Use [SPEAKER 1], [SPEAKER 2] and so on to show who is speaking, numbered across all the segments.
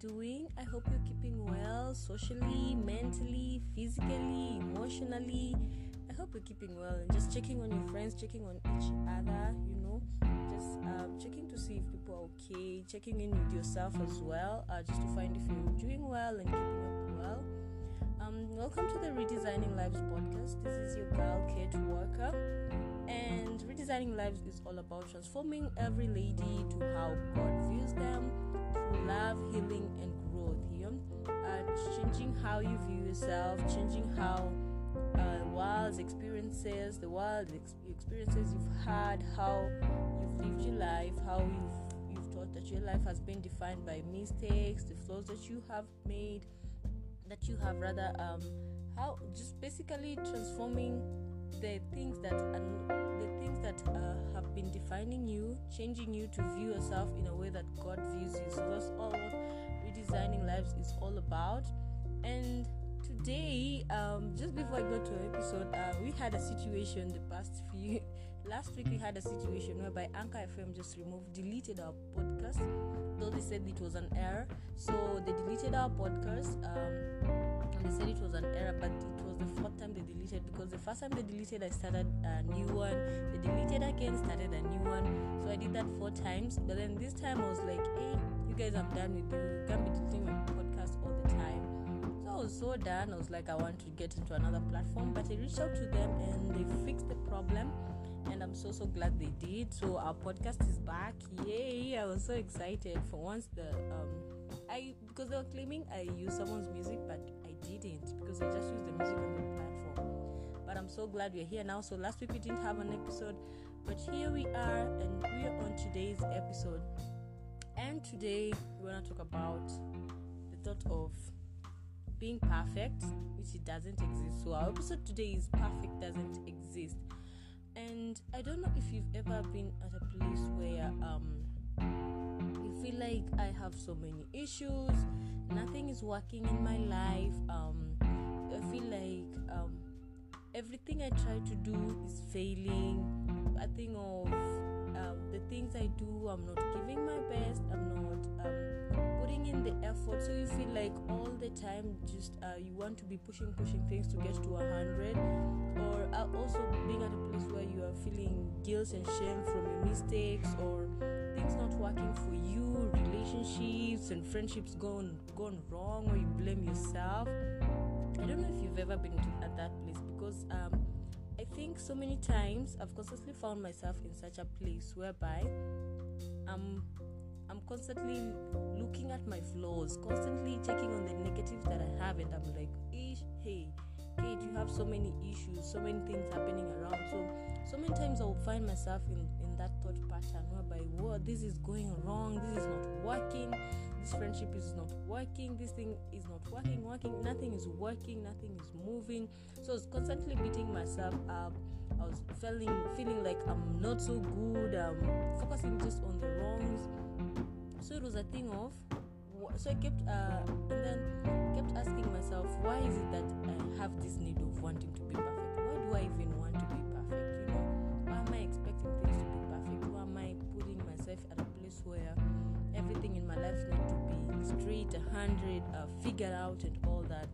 [SPEAKER 1] doing? I hope you're keeping well socially, mentally, physically, emotionally. I hope you're keeping well and just checking on your friends, checking on each other, you know, just um, checking to see if people are okay, checking in with yourself as well, uh, just to find if you're doing well and keeping up well. Um, welcome to the Redesigning Lives podcast. This is your girl, Kate Walker. And Redesigning Lives is all about transforming every lady to how God views them through love, healing, and growth. Uh, changing how you view yourself, changing how uh, wild experiences, the world ex- experiences you've had, how you've lived your life, how you've you've thought that your life has been defined by mistakes, the flaws that you have made, that you have rather um, how just basically transforming the things that are, the things that uh, have been defining you, changing you to view yourself in a way that God views you. So that's all what redesigning lives is all about. And today, um, just before I go to an episode, uh, we had a situation the past few. Last week we had a situation whereby Anchor FM just removed, deleted our podcast, though they said it was an error. So they deleted our podcast. Um, and they said it was an error, but it was the fourth time they deleted because the first time they deleted, I started a new one. They deleted again, started a new one. So I did that four times. But then this time I was like, hey, you guys, I'm done with you. Can't be deleting my podcast all the time. So I was so done. I was like, I want to get into another platform. But I reached out to them and they fixed the problem. And I'm so so glad they did. So our podcast is back. Yay! I was so excited for once the um I because they were claiming I used someone's music, but didn't because I just used the music on the platform. But I'm so glad we're here now. So last week we didn't have an episode, but here we are, and we are on today's episode. And today we want to talk about the thought of being perfect, which it doesn't exist. So our episode today is perfect doesn't exist. And I don't know if you've ever been at a place where um you feel like I have so many issues, nothing is working in my life. Um, I feel like um, everything I try to do is failing. I think of um, the things I do, I'm not giving my best. I'm not um, putting in the effort. So you feel like all the time, just uh, you want to be pushing, pushing things to get to a hundred, feeling guilt and shame from your mistakes, or things not working for you, relationships and friendships gone gone wrong, or you blame yourself. I don't know if you've ever been to, at that place because um, I think so many times I've constantly found myself in such a place whereby I'm I'm constantly looking at my flaws, constantly checking on the negatives that I have, and I'm like, hey, Kate, you have so many issues, so many things happening around. So so many times I will find myself in, in that thought pattern whereby, whoa, this is going wrong, this is not working, this friendship is not working, this thing is not working, working, nothing is working, nothing is moving. So I was constantly beating myself up. I was feeling feeling like I'm not so good, um, focusing just on the wrongs. So it was a thing of so I kept uh, and then kept asking myself, why is it that I have this need of wanting to be perfect? Why do I even a hundred, uh, figured out, and all that?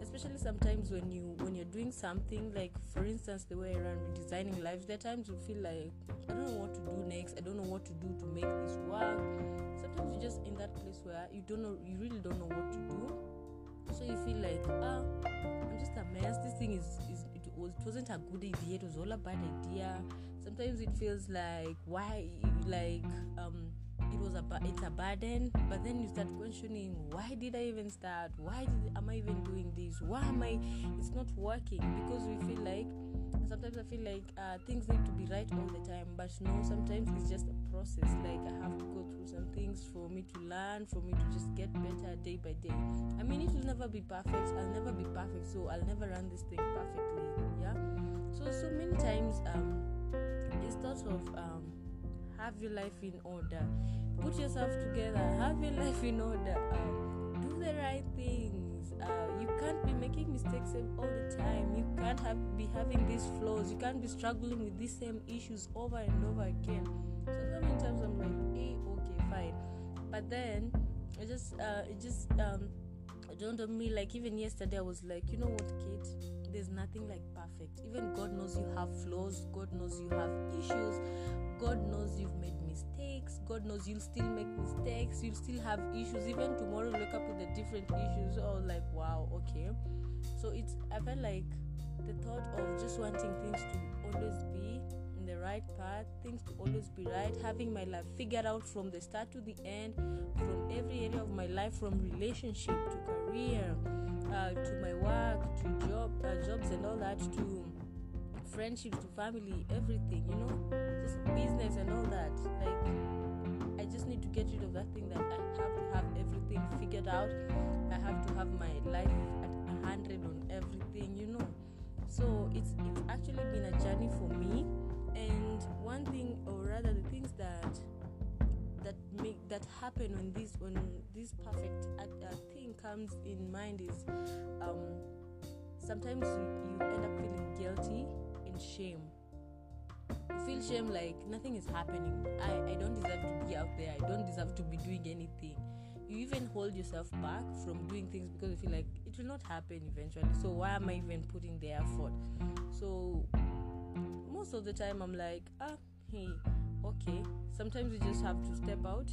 [SPEAKER 1] Especially sometimes when you when you're doing something like, for instance, the way around redesigning lives, there are times you feel like I don't know what to do next. I don't know what to do to make this work. Sometimes you're just in that place where you don't know, you really don't know what to do. So you feel like, ah, I'm just a mess. This thing is, is it was it wasn't a good idea. It was all a bad idea. Sometimes it feels like why, like um, it was a it's a burden. But then you start questioning, why did I even start? Why did am I even doing this? Why am I? It's not working because we feel like sometimes I feel like uh, things need to be right all the time, but no, sometimes it's just a process. Like I have to go through some things for me to learn, for me to just get better day by day. I mean, it will never be perfect. I'll never be perfect, so I'll never run this thing perfectly. Yeah. So so many times, um, it's thought of um, have your life in order, put yourself together, have your life in order, um, do the right things. Uh, you can't be making mistakes all the time. You can't have be having these flaws. You can't be struggling with these same issues over and over again. So so many times I'm like, hey, okay, fine. But then it just uh, it just um, dawned on me like even yesterday I was like, you know what, Kate? There's nothing like perfect. Even God knows you have flaws. God knows you have issues. God knows you've made mistakes. God knows you'll still make mistakes. You'll still have issues. Even tomorrow, look up with the different issues. Oh, like wow, okay. So it's I felt like the thought of just wanting things to always be in the right path, things to always be right, having my life figured out from the start to the end, from every area of my life, from relationship to career, uh, to my work, to job, uh, jobs and all that, to friendships, to family, everything, you know, just business and all that. Like, I just need to get rid of that thing that I have to have everything figured out. I have to have my life at a hundred on everything, you know. So it's it's actually been a journey for me. And one thing, or rather, the things that that make that happen when this when this perfect uh, thing comes in mind is um, sometimes you, you end up feeling guilty and shame. You feel shame like nothing is happening. I, I don't deserve to be out there. I don't deserve to be doing anything. You even hold yourself back from doing things because you feel like it will not happen eventually. So why am i even putting the effort? So most of the time i'm like ah hey sometimes you just have to step out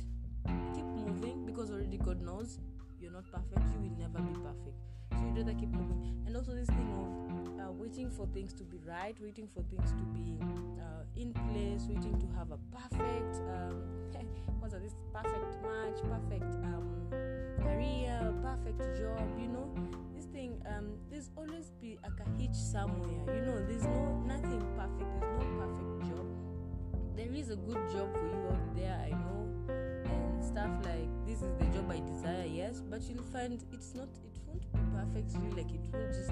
[SPEAKER 1] keep moving because already god knows you're not perfect you will never be perfect. So you'd rather keep moving. And also this thing of uh, waiting for things to be right waiting for things to be uh, in place waiting to have a perfect um, what's this perfect match perfect um, career perfect job you know? This thing um, there's always be like a hitch somewhere you know? There's no nothing perfect there's no perfect job there is a good job for you out there i know and stuff like this is the job i desire yes but you'll find it's not it won't be perfectly like it won't just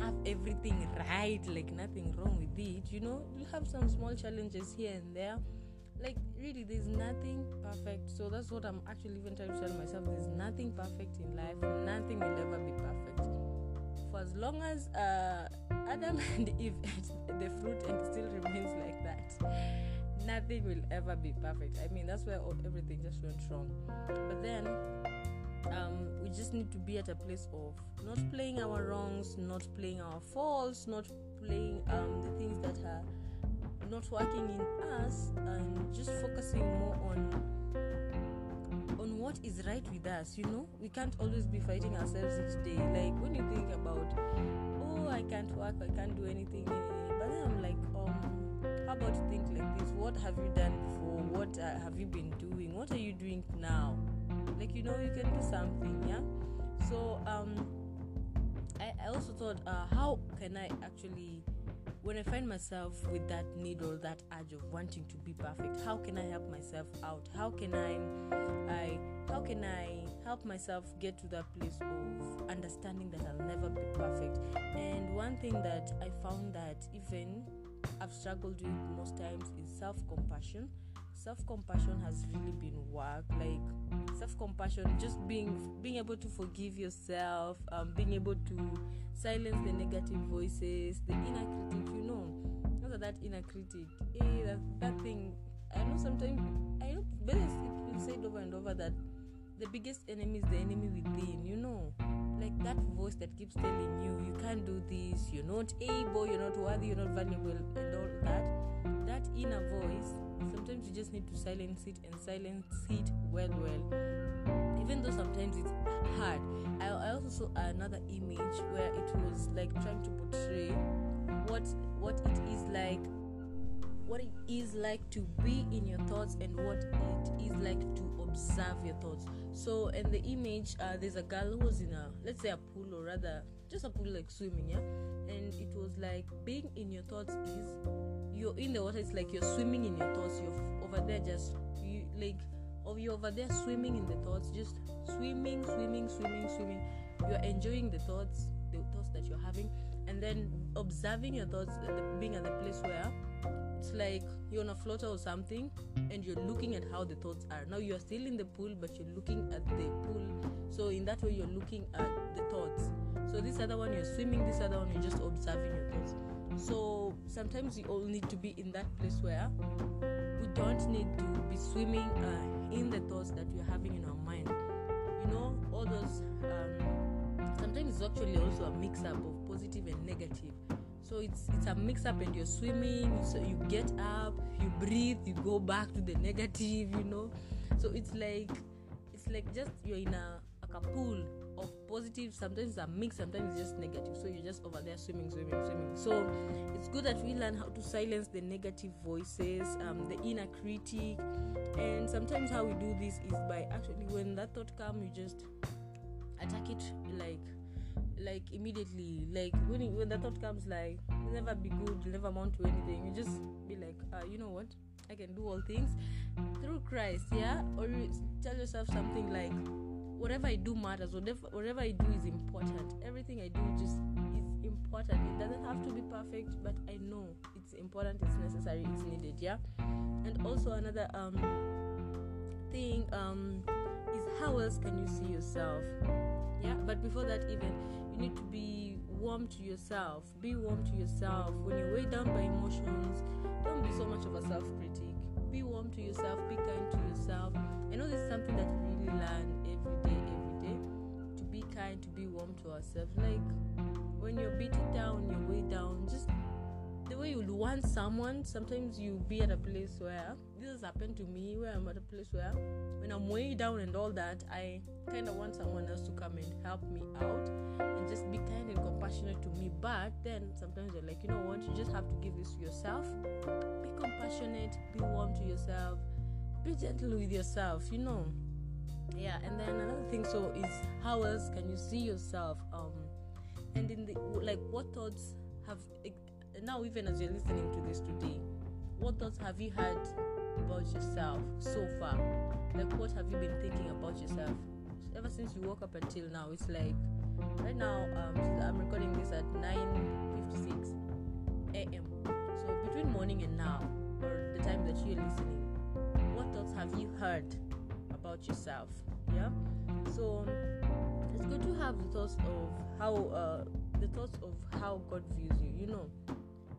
[SPEAKER 1] have everything right like nothing wrong with it you know? You'll have some small challenges here and there. Like really there's nothing perfect. So that's what i'm actually even trying to tell myself there's nothing perfect in life nothing will ever be perfect. For as long as uh, adam and eve ate the fruit and still remains like that nothing will ever be perfect i mean that's where all, everything just went wrong but then um, we just need to be at a place of not playing our wrongs, not playing our faults, not playing um, the things that are not working in us, and just focusing more on on what is right with us. You know, we can't always be fighting ourselves each day. Like when you think about, oh, I can't work, I can't do anything, but then I'm like, how about you think like this? What have you done before? What uh, have you been doing? What are you doing now? like you know you can do something yeah so um i, I also thought uh, how can i actually when i find myself with that need or that urge of wanting to be perfect how can i help myself out how can i i how can i help myself get to that place of understanding that i'll never be perfect and one thing that i found that even i've struggled with most times is self-compassion. Self-compassion has really been work like self-compassion just being being able to forgive yourself um, being able to silence the negative voices the inner critic you know. Not that inner critic eh, that, that thing i know sometimes i know but it's been said over and over that the biggest enemy is the enemy within you know. Like that voice that keeps telling you you can't do this you're not able you're not worthy you're not valuable and all that. That inner voice sometimes you just need to silence it and silence it well well. Even though sometimes it's hard. I, I also saw another image where it was like trying to portray what what it is like what it is like to be in your thoughts and what it is like to observe your thoughts. So in the image uh, there's a girl who was in a let's say a pool or rather just a pool like swimming yeah? And it was like being in your thoughts is you're in the water it's like you're swimming in your thoughts. You're over there just you like or you're over there swimming in the thoughts just swimming swimming swimming swimming. You're enjoying the thoughts the thoughts that you're having. And then observing your thoughts being at the place where it's like you're on a floater or something and you're looking at how the thoughts are. Now you're still in the pool but you're looking at the pool. So in that way you're looking at the thoughts. So this other one you're swimming. This other one you're just observing your thoughts. So sometimes we all need to be in that place where we don't need to be swimming uh, in the thoughts that we're having in our mind. You know all those um, sometimes it's actually also a mix up of positive and negative so it's it's a mix up and you're swimming so you get up you breathe you go back to the negative you know. So it's like it's like just you're in a like a pool of positive. Sometimes it's a mix sometimes it's just negative. So you're just over there swimming swimming swimming. So it's good that we learn how to silence the negative voices um, the inner critic. And sometimes how we do this is by actually when that thought comes you just attack it like like immediately like when when the thought comes like you'll never be good you'll never amount to anything. You just be like uh, you know what? I can do all things through christ. Yeah? Or you tell yourself something like whatever i do matters. Whatever whatever i do is important. Everything i do just is important. It doesn't have to be perfect but i know it's important it's necessary it's needed. Yeah? And also another um thing um how else can you see yourself? Yeah but before that even you need to be warm to yourself. Be warm to yourself. When you're weighed down by emotions don't be so much of a self-critic. Be warm to yourself. Be kind to yourself. I know this is something that we really learn every day every day. To be kind to be warm to ourselves. Like when you're beaten want someone sometimes you be at a place where this has happened to me where i'm at a place where when i'm way down and all that i kind of want someone else to come and help me out and just be kind and compassionate to me. But then sometimes you're like you know what? You just have to give this to yourself. Be compassionate be warm to yourself be gentle with yourself you know? Yeah and then another thing so is how else can you see yourself um and in the like what thoughts have now even as you're listening to this today what thoughts have you had about yourself so far? Like what have you been thinking about yourself ever since you woke up until now? It's like right now um, i'm recording this at 9.56 a.m so between morning and now or the time that you're listening what thoughts have you heard about yourself? Yeah? So it's good to have the thoughts of how uh, the thoughts of how god views you you know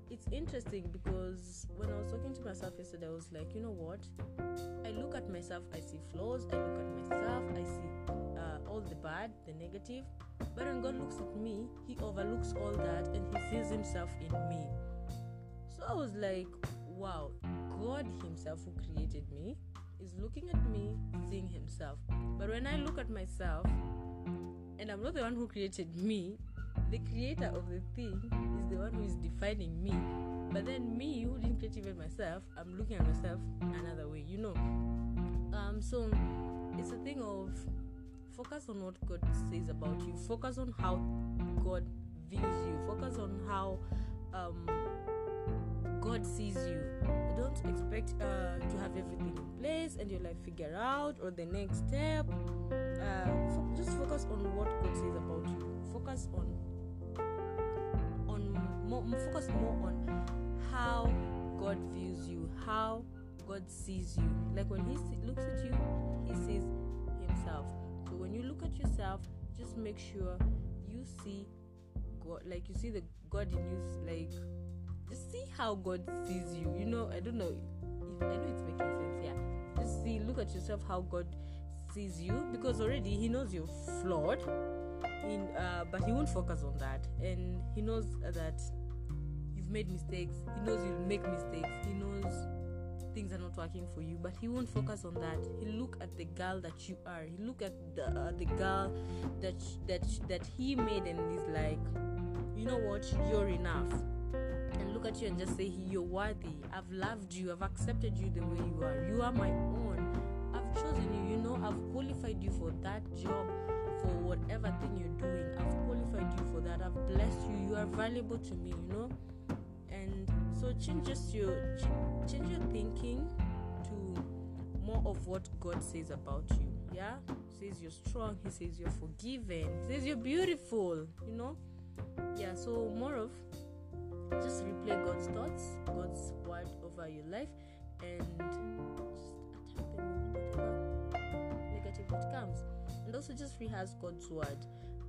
[SPEAKER 1] it's interesting because when I was talking to myself yesterday, I was like, you know what? I look at myself, I see flaws, I look at myself, I see uh, all the bad, the negative. But when God looks at me, He overlooks all that and He sees Himself in me. So I was like, wow, God Himself who created me is looking at me, seeing Himself. But when I look at myself, and I'm not the one who created me, the creator of the thing is the one who is defining me. But then me, who didn't create even myself, I'm looking at myself another way, you know. Um, so it's a thing of focus on what God says about you. Focus on how God views you. Focus on how um, God sees you. Don't expect uh, to have everything in place and your life figure out or the next step. Uh, fo- just focus on what God says about you. Focus on more, focus more on how God views you, how God sees you. Like when He looks at you, He sees Himself. So when you look at yourself, just make sure you see God, like you see the God in you, like just see how God sees you. You know, I don't know if I know it's making sense. Yeah, just see, look at yourself how God sees you because already He knows you're flawed. In, uh, but he won't focus on that and he knows that you've made mistakes he knows you'll make mistakes he knows things are not working for you but he won't focus on that. He'll look at the girl that you are. He'll look at the, uh, the girl that that that he made and he's like you know what? You're enough. And look at you and just say you're worthy. I've loved you. I've accepted you the way you are. You are my own. I've chosen you. You know i've qualified you for that job for whatever thing you're doing. I've qualified you for that. I've blessed you. You are valuable to me, you know. So change just your change your thinking to more of what God says about you. Yeah, he says you're strong. He says you're forgiven. He says you're beautiful. You know. Yeah. So more of just replay God's thoughts, God's word over your life, and just attack them whatever negative that comes and also just rehearse God's word.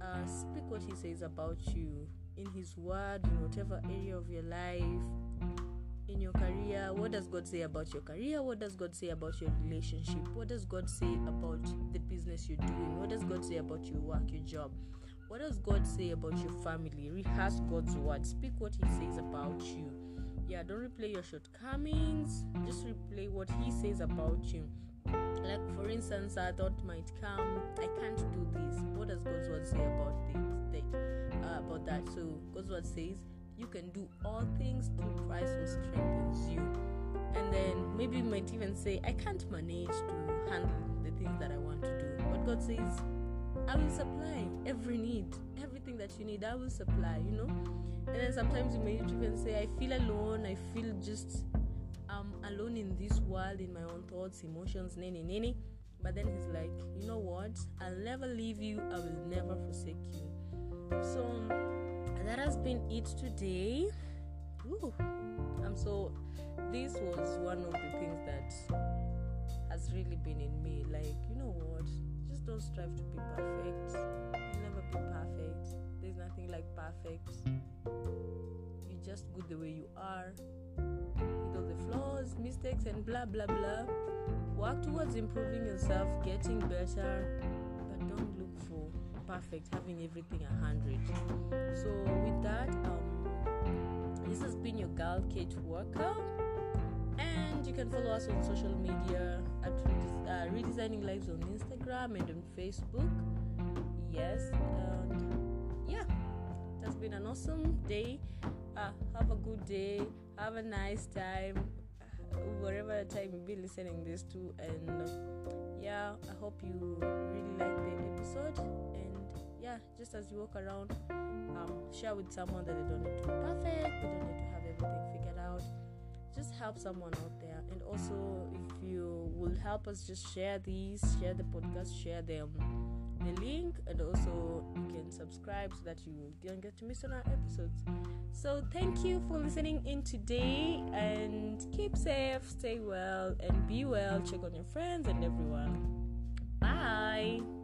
[SPEAKER 1] Uh, speak what He says about you in His word, in whatever area of your life, in your career, what does God say about your career? What does God say about your relationship? What does God say about the business you're doing? What does God say about your work, your job? What does God say about your family? Rehearse God's word. Speak what He says about you. Yeah, don't replay your shortcomings. Just replay what He says about you. Like for instance, I thought might come. I can't do this. What does God's word say about this? Uh, about that. So God's word says you can do all things through Christ who strengthens you. And then maybe you might even say, I can't manage to handle the things that I want to do. But God says, I will supply every need, everything that you need, I will supply, you know. And then sometimes you may even say, I feel alone, I feel just I'm alone in this world, in my own thoughts, emotions, nene nene. But then he's like, you know what? I'll never leave you, I will never forsake you. So that has been it today. Ooh, um, so this was one of the things that has really been in me. Like, you know what? Just don't strive to be perfect. You'll never be perfect. There's nothing like perfect. You're just good the way you are. With all the flaws, mistakes, and blah blah blah. Work towards improving yourself, getting better, but don't look for perfect, having everything a hundred. So with that, um, this has been your girl Kate Walker, and you can follow us on social media at uh, Redesigning Lives on Instagram and on Facebook. Yes, and yeah, that's been an awesome day. Uh, have a good day. Have a nice time whatever time you be listening this to and yeah i hope you really like the episode yeah just as you walk around um, share with someone that they don't need to be perfect they don't need to have everything figured out. Just help someone out there. And also if you will help us just share these share the podcast share them the link. And also you can subscribe so that you don't get to miss on our episodes. So thank you for listening in today. And keep safe stay well and be well. Check on your friends and everyone. Bye